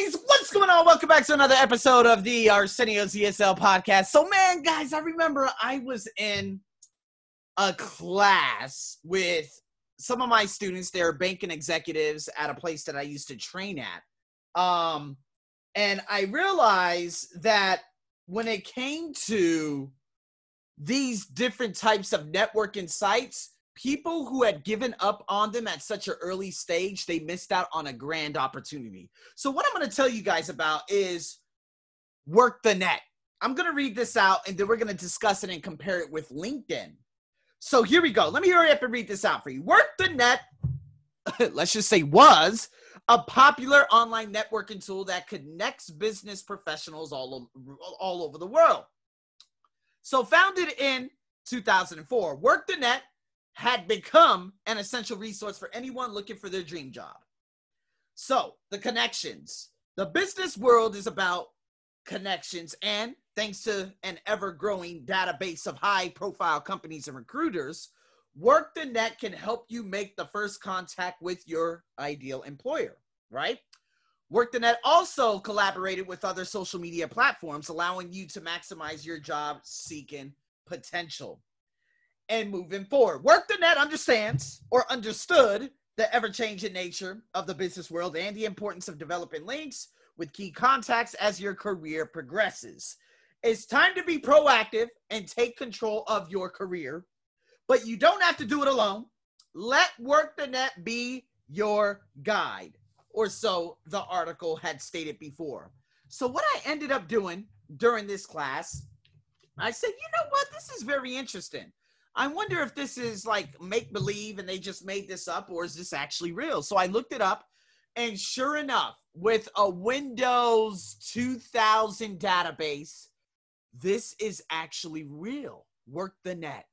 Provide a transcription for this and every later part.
guys, what's going on? Welcome back to another episode of the Arsenio's ESL podcast. So, man, guys, I remember I was in a class with some of my students. They're banking executives at a place that I used to train at. Um, and I realized that when it came to these different types of networking sites, people who had given up on them at such an early stage, they missed out on a grand opportunity. So, what I'm going to tell you guys about is work the net. I'm going to read this out and then we're going to discuss it and compare it with LinkedIn. So, here we go. Let me hurry up and read this out for you. Work the net, let's just say, was a popular online networking tool that connects business professionals all, over, all over the world. So, founded in 2004, Work the Net had become an essential resource for anyone looking for their dream job. So, the connections. The business world is about connections, and thanks to an ever growing database of high profile companies and recruiters, Work the Net can help you make the first contact with your ideal employer, right? Work the Net also collaborated with other social media platforms, allowing you to maximize your job seeking potential and moving forward. Work the Net understands or understood the ever changing nature of the business world and the importance of developing links with key contacts as your career progresses. It's time to be proactive and take control of your career, but you don't have to do it alone. Let Work the Net be your guide, or so the article had stated before. So, what I ended up doing during this class, I said, you know what? This is very interesting. I wonder if this is like make believe and they just made this up or is this actually real? So I looked it up and sure enough, with a Windows 2000 database, this is actually real. Work the net.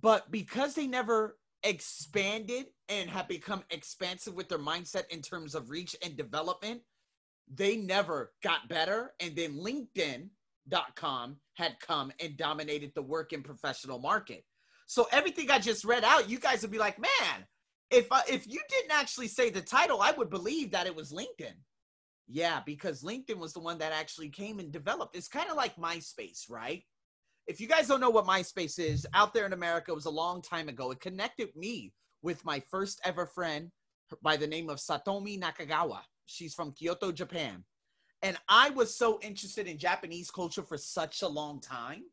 But because they never expanded and have become expansive with their mindset in terms of reach and development, they never got better. And then LinkedIn com had come and dominated the work and professional market. So everything I just read out, you guys would be like, man, if uh, if you didn't actually say the title, I would believe that it was LinkedIn. Yeah, because LinkedIn was the one that actually came and developed. It's kind of like MySpace, right? If you guys don't know what MySpace is, out there in America, it was a long time ago. It connected me with my first ever friend by the name of Satomi Nakagawa. She's from Kyoto, Japan. And I was so interested in Japanese culture for such a long time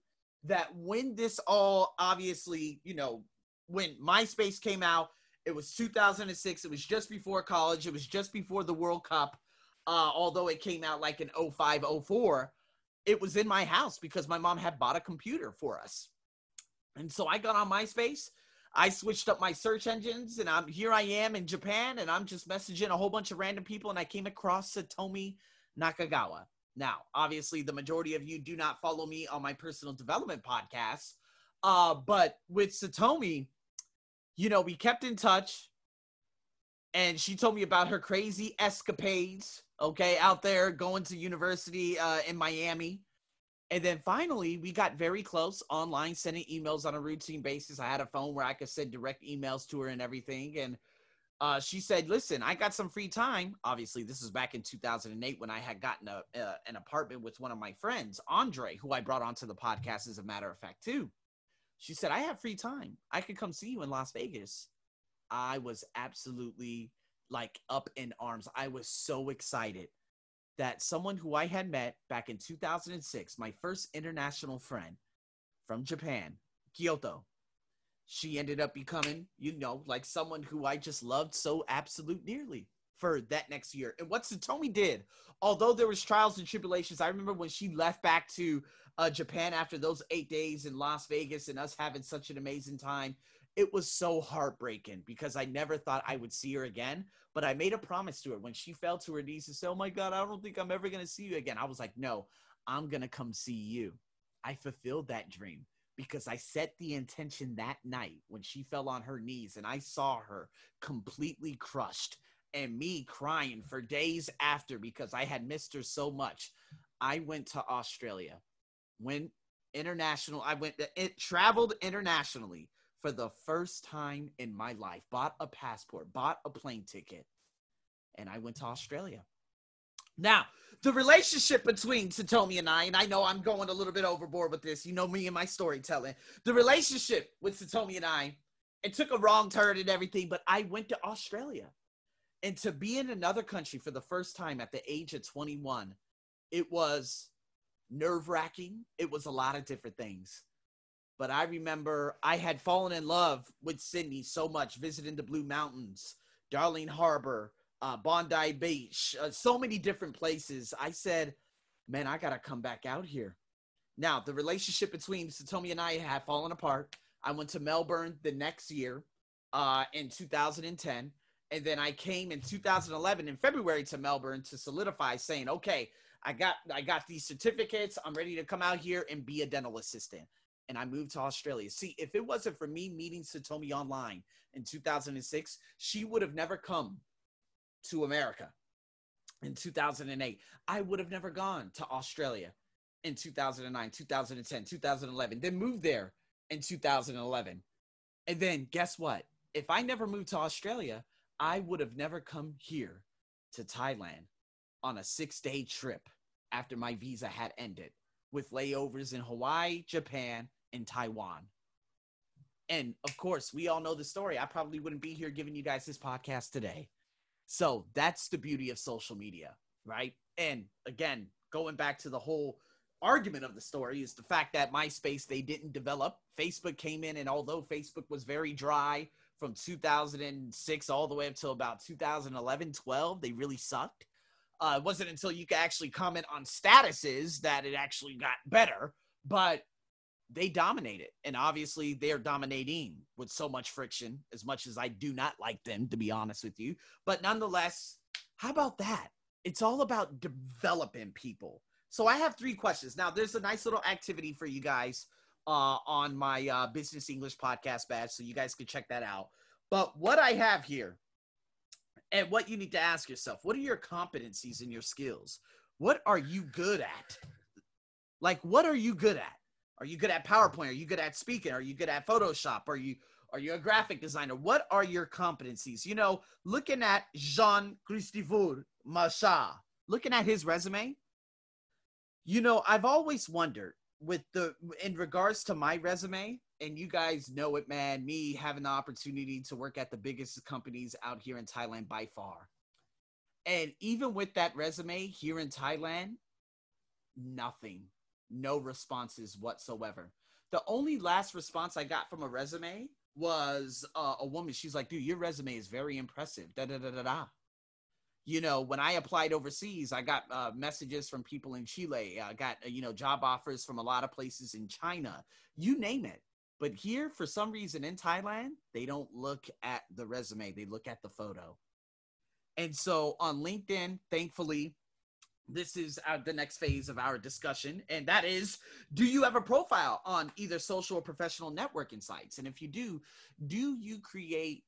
that when this all obviously, you know, when MySpace came out, it was 2006. It was just before college. It was just before the World Cup. Uh, although it came out like in 05, 04, it was in my house because my mom had bought a computer for us. And so I got on MySpace. I switched up my search engines and I'm here I am in Japan and I'm just messaging a whole bunch of random people and I came across Satomi Nakagawa. Now, obviously, the majority of you do not follow me on my personal development podcast, uh, but with Satomi, you know, we kept in touch, and she told me about her crazy escapades. Okay, out there going to university uh, in Miami. And then finally, we got very close online, sending emails on a routine basis. I had a phone where I could send direct emails to her and everything. And uh, she said, "Listen, I got some free time. Obviously, this is back in 2008 when I had gotten a, uh, an apartment with one of my friends, Andre, who I brought onto the podcast, as a matter of fact, too." She said, "I have free time. I could come see you in Las Vegas." I was absolutely like up in arms. I was so excited that someone who I had met back in 2006, my first international friend from Japan, Kyoto, she ended up becoming, you know, like someone who I just loved so absolute dearly for that next year. And what Satomi did, although there was trials and tribulations, I remember when she left back to uh, Japan after those eight days in Las Vegas and us having such an amazing time. It was so heartbreaking because I never thought I would see her again. But I made a promise to her when she fell to her knees and said, Oh my God, I don't think I'm ever going to see you again. I was like, No, I'm going to come see you. I fulfilled that dream because I set the intention that night when she fell on her knees and I saw her completely crushed and me crying for days after because I had missed her so much. I went to Australia, went international. I went, it traveled internationally for the first time in my life, bought a passport, bought a plane ticket, and I went to Australia. Now, the relationship between Satomi and I, and I know I'm going a little bit overboard with this. You know me and my storytelling. The relationship with Satomi and I, it took a wrong turn and everything, but I went to Australia. And to be in another country for the first time at the age of 21, it was nerve wracking. It was a lot of different things. But I remember I had fallen in love with Sydney so much, visiting the Blue Mountains, Darling Harbor, uh, Bondi Beach, uh, so many different places. I said, man, I got to come back out here. Now, the relationship between Satomi and I had fallen apart. I went to Melbourne the next year uh, in 2010. And then I came in 2011 in February to Melbourne to solidify, saying, okay, I got I got these certificates. I'm ready to come out here and be a dental assistant. And I moved to Australia. See, if it wasn't for me meeting Satomi online in 2006, she would have never come to America in 2008. I would have never gone to Australia in 2009, 2010, 2011, then moved there in 2011. And then guess what? If I never moved to Australia, I would have never come here to Thailand on a six day trip after my visa had ended with layovers in Hawaii, Japan, and Taiwan. And of course, we all know the story. I probably wouldn't be here giving you guys this podcast today so that's the beauty of social media, right? And again, going back to the whole argument of the story is the fact that MySpace they didn't develop. Facebook came in, and although Facebook was very dry from 2006 all the way up till about 2011, 12, they really sucked. Uh, it wasn't until you could actually comment on statuses that it actually got better. But they dominate it. And obviously, they're dominating with so much friction, as much as I do not like them, to be honest with you. But nonetheless, how about that? It's all about developing people. So I have three questions. Now, there's a nice little activity for you guys uh, on my uh, Business English podcast badge, so you guys can check that out. But what I have here, and what you need to ask yourself, what are your competencies and your skills? What are you good at? Like, what are you good at? Are you good at PowerPoint? Are you good at speaking? Are you good at Photoshop? Are you are you a graphic designer? What are your competencies? You know, looking at Jean Christophe Macha, looking at his resume, you know, I've always wondered with the in regards to my resume, and you guys know it, man, me having the opportunity to work at the biggest companies out here in Thailand by far. And even with that resume here in Thailand, nothing no responses whatsoever. The only last response I got from a resume was uh, a woman. She's like, dude, your resume is very impressive. Da da da da da. You know, when I applied overseas, I got uh, messages from people in Chile. I got, uh, you know, job offers from a lot of places in China. You name it. But here, for some reason in Thailand, they don't look at the resume, they look at the photo. And so on LinkedIn, thankfully, this is uh, the next phase of our discussion, and that is do you have a profile on either social or professional networking sites? And if you do, do you create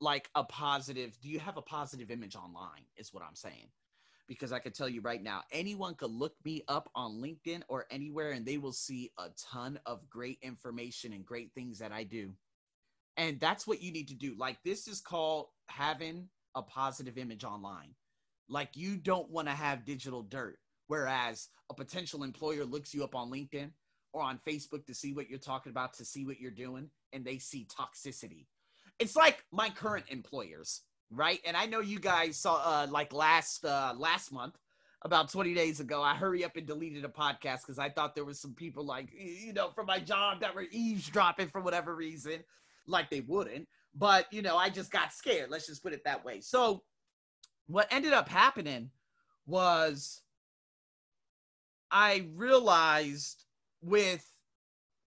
like a positive, do you have a positive image online? Is what I'm saying. Because I can tell you right now, anyone could look me up on LinkedIn or anywhere and they will see a ton of great information and great things that I do. And that's what you need to do. Like, this is called having a positive image online like you don't want to have digital dirt. Whereas a potential employer looks you up on LinkedIn or on Facebook to see what you're talking about, to see what you're doing, and they see toxicity. It's like my current employers, right? And I know you guys saw uh, like last uh, last month, about 20 days ago, I hurry up and deleted a podcast because I thought there was some people like you know from my job that were eavesdropping for whatever reason, like they wouldn't. But you know, I just got scared. Let's just put it that way. So what ended up happening was I realized with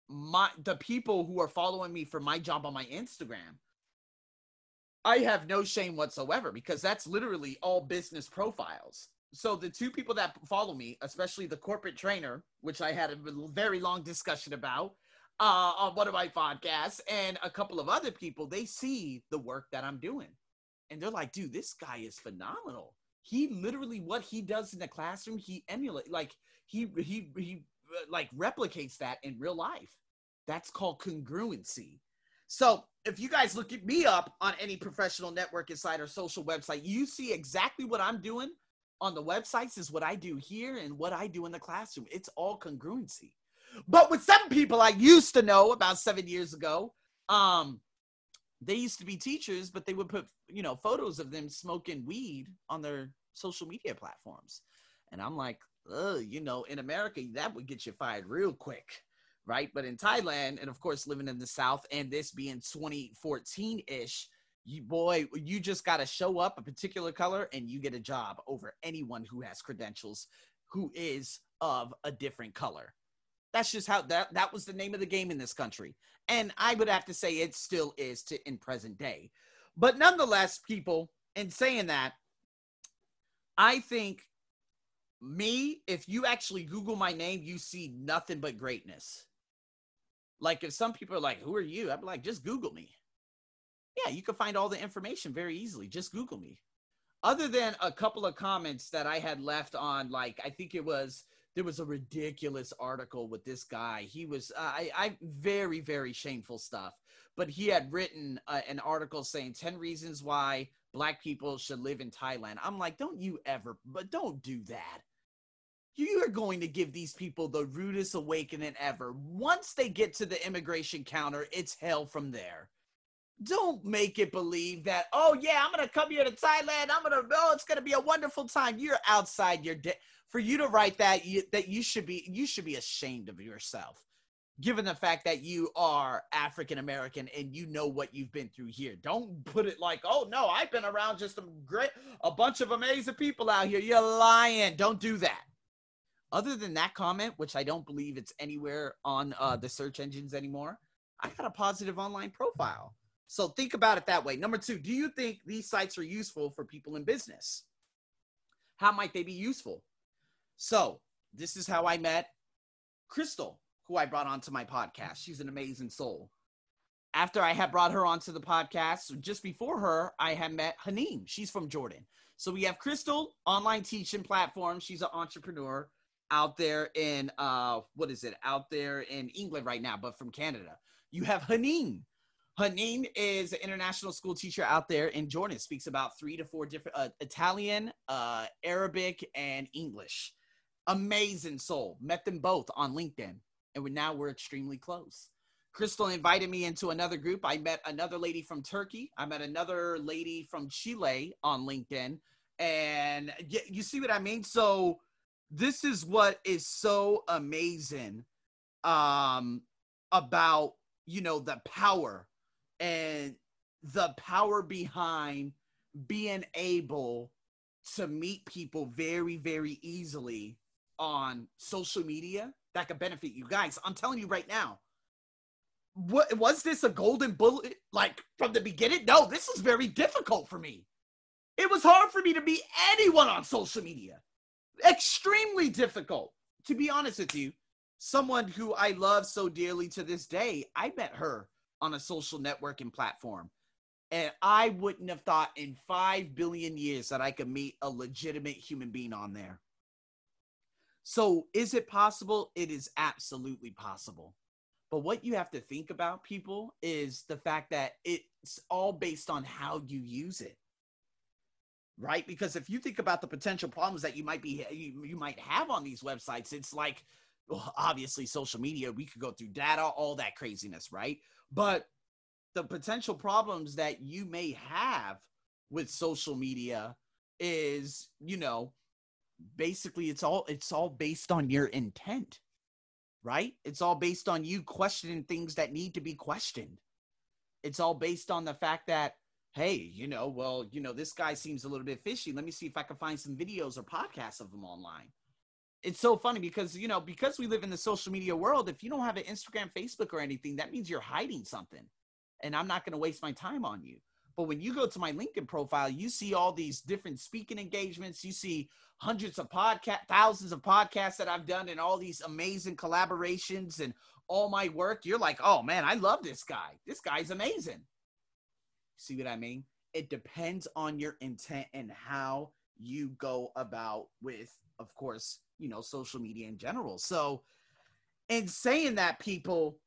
my the people who are following me for my job on my Instagram, I have no shame whatsoever because that's literally all business profiles. So the two people that follow me, especially the corporate trainer, which I had a very long discussion about uh, on one of my podcasts, and a couple of other people, they see the work that I'm doing and they're like, dude, this guy is phenomenal. He literally what he does in the classroom, he emulate like he he he uh, like replicates that in real life. That's called congruency. So if you guys look at me up on any professional networking site or social website, you see exactly what I'm doing on the websites is what I do here and what I do in the classroom. It's all congruency. But with some people I used to know about seven years ago, um, they used to be teachers, but they would put, you know, photos of them smoking weed on their social media platforms. And I'm like, you know, in America, that would get you fired real quick, right? But in Thailand, and of course, living in the South, and this being 2014 ish, you boy, you just got to show up a particular color and you get a job over anyone who has credentials who is of a different color. That's just how that that was the name of the game in this country. And I would have to say it still is to in present day. But nonetheless, people, in saying that, I think me, if you actually Google my name, you see nothing but greatness. Like if some people are like, "Who are you?" I'd be like, "Just Google me." Yeah, you can find all the information very easily. Just Google me. Other than a couple of comments that I had left on, like I think it was there was a ridiculous article with this guy. He was uh, I, I very very shameful stuff, but he had written uh, an article saying 10 reasons why black people should live in Thailand. I'm like, don't you ever, but don't do that. You are going to give these people the rudest awakening ever. Once they get to the immigration counter, it's hell from there. Don't make it believe that, oh, yeah, I'm to come here to Thailand. I'm to, oh, it's to be a wonderful time. You're outside your day for you to write that you, that you should be you should be ashamed of yourself given the fact that you are African American and you know what you've been through here. Don't put it like, oh no, I've been around just a great a bunch of amazing people out here. You're lying. Don't do that. Other than that comment, which I don't believe it's anywhere on uh, the search engines anymore, I got a positive online profile. So think about it that way. Number two, do you think these sites are useful for people in business? How might they be useful? So, this is how I met Crystal, who I brought onto my podcast. She's an amazing soul. After I had brought her onto the podcast, just before her, I had met Haneem. She's from Jordan. So we have Crystal, online teaching platform. She's an entrepreneur out there in uh what is it? Out there in England right now, but from Canada. You have Haneem. Haneem is an international school teacher out there in Jordan. Speaks about three to four different uh, Italian, uh, Arabic, and English amazing soul. Met them both on LinkedIn, and we, now we're extremely close. Crystal invited me into another group. I met another lady from Turkey. I met another lady from Chile on LinkedIn. And you see what I mean? So this is what is so amazing um, about, you know, the power and the power behind being able to meet people very, very easily on social media that could benefit you guys. I'm telling you right now. What was this a golden bullet like from the beginning? No, this is very difficult for me. It was hard for me to be anyone on social media. Extremely difficult. To be honest with you, someone who I love so dearly to this day, I met her on a social networking platform. And I wouldn't have thought in 5 billion years that I could meet a legitimate human being on there. So, is it possible? It is absolutely possible. But what you have to think about, people, is the fact that it's all based on how you use it. Right? Because if you think about the potential problems that you might be you, you might have on these websites, it's like well, obviously social media, we could go through data, all that craziness, right? But the potential problems that you may have with social media is, you know, basically it's all it's all based on your intent right? It's all based on you questioning things that need to be questioned. It's all based on the fact that hey you know well you know this guy seems a little bit fishy. Let me see if i can find some videos or podcasts of them online. It's so funny because you know because we live in the social media world if you don't have an instagram facebook or anything that means you're hiding something. And i'm not going to waste my time on you but when you go to my LinkedIn profile, you see all these different speaking engagements. You see hundreds of podcast, thousands of podcasts that I've done, and all these amazing collaborations and all my work. You're like, oh man, I love this guy. This guy's amazing. See what I mean? It depends on your intent and how you go about with, of course, you know, social media in general. So, in saying that, people,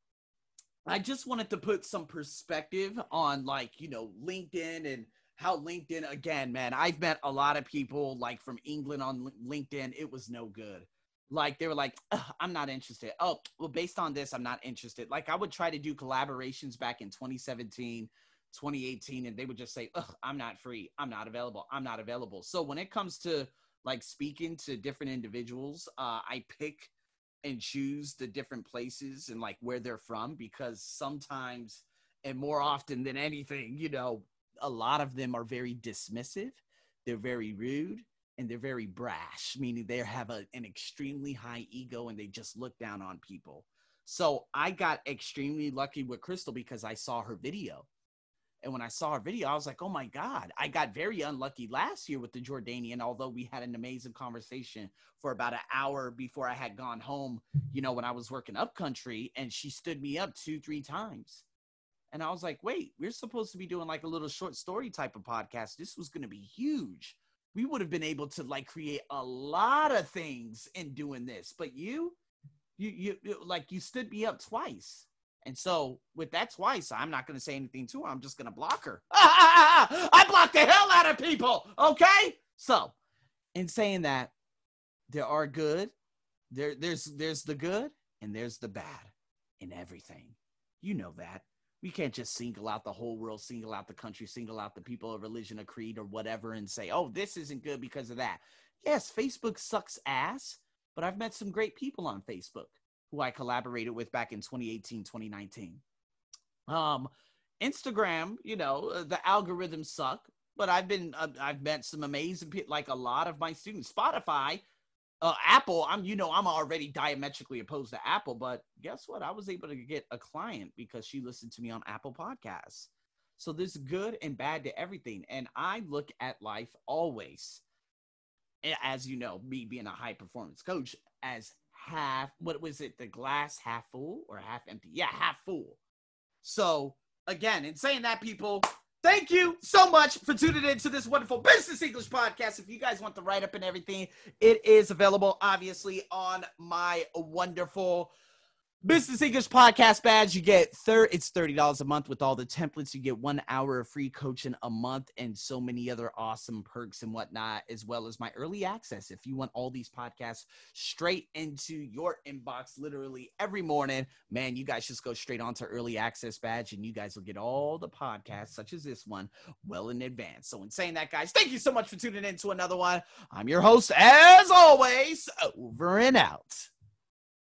I just wanted to put some perspective on like, you know, LinkedIn and how LinkedIn again, man. I've met a lot of people like from England on LinkedIn. It was no good. Like they were like, I'm not interested. Oh, well, based on this, I'm not interested. Like I would try to do collaborations back in 2017, 2018, and they would just say, I'm not free. I'm not available. I'm not available. So when it comes to like speaking to different individuals, uh, I pick and choose the different places and like where they're from because sometimes and more often than anything, you know, a lot of them are very dismissive, they're very rude, and they're very brash, meaning they have a, an extremely high ego and they just look down on people. So I got extremely lucky with Crystal because I saw her video. And when I saw her video, I was like, oh my God. I got very unlucky last year with the Jordanian, although we had an amazing conversation for about an hour before I had gone home, you know, when I was working upcountry. And she stood me up two, three times. And I was like, wait, we're supposed to be doing like a little short story type of podcast. This was going to be huge. We would have been able to like create a lot of things in doing this. But you, you, you, like you stood me up twice. And so with that twice, I'm not going to say anything to her. I'm just going to block her. I block the hell out of people. Okay. So in saying that, there are good, there, there's, there's the good and there's the bad in everything. You know that. We can't just single out the whole world, single out the country, single out the people of religion or creed or whatever and say, oh, this isn't good because of that. Yes, Facebook sucks ass, but I've met some great people on Facebook who I collaborated with back in 2018, 2019. Um, Instagram, you know, uh, the algorithms suck, but I've been, uh, I've met some amazing people, like a lot of my students. Spotify, uh, Apple, I'm, you know, I'm already diametrically opposed to Apple, but guess what? I was able to get a client because she listened to me on Apple Podcasts. So there's good and bad to everything. And I look at life always, as you know, me being a high performance coach, as half what was it the glass half full or half empty? Yeah half full. So again in saying that people thank you so much for tuning in to this wonderful business english podcast. If you guys want the write-up and everything it is available obviously on my wonderful Business English Podcast badge. You get third. It's thirty dollars a month with all the templates. You get one hour of free coaching a month, and so many other awesome perks and whatnot, as well as my early access. If you want all these podcasts straight into your inbox, literally every morning, man, you guys just go straight onto early access badge, and you guys will get all the podcasts, such as this one, well in advance. So, in saying that, guys, thank you so much for tuning in to another one. I'm your host, as always. Over and out.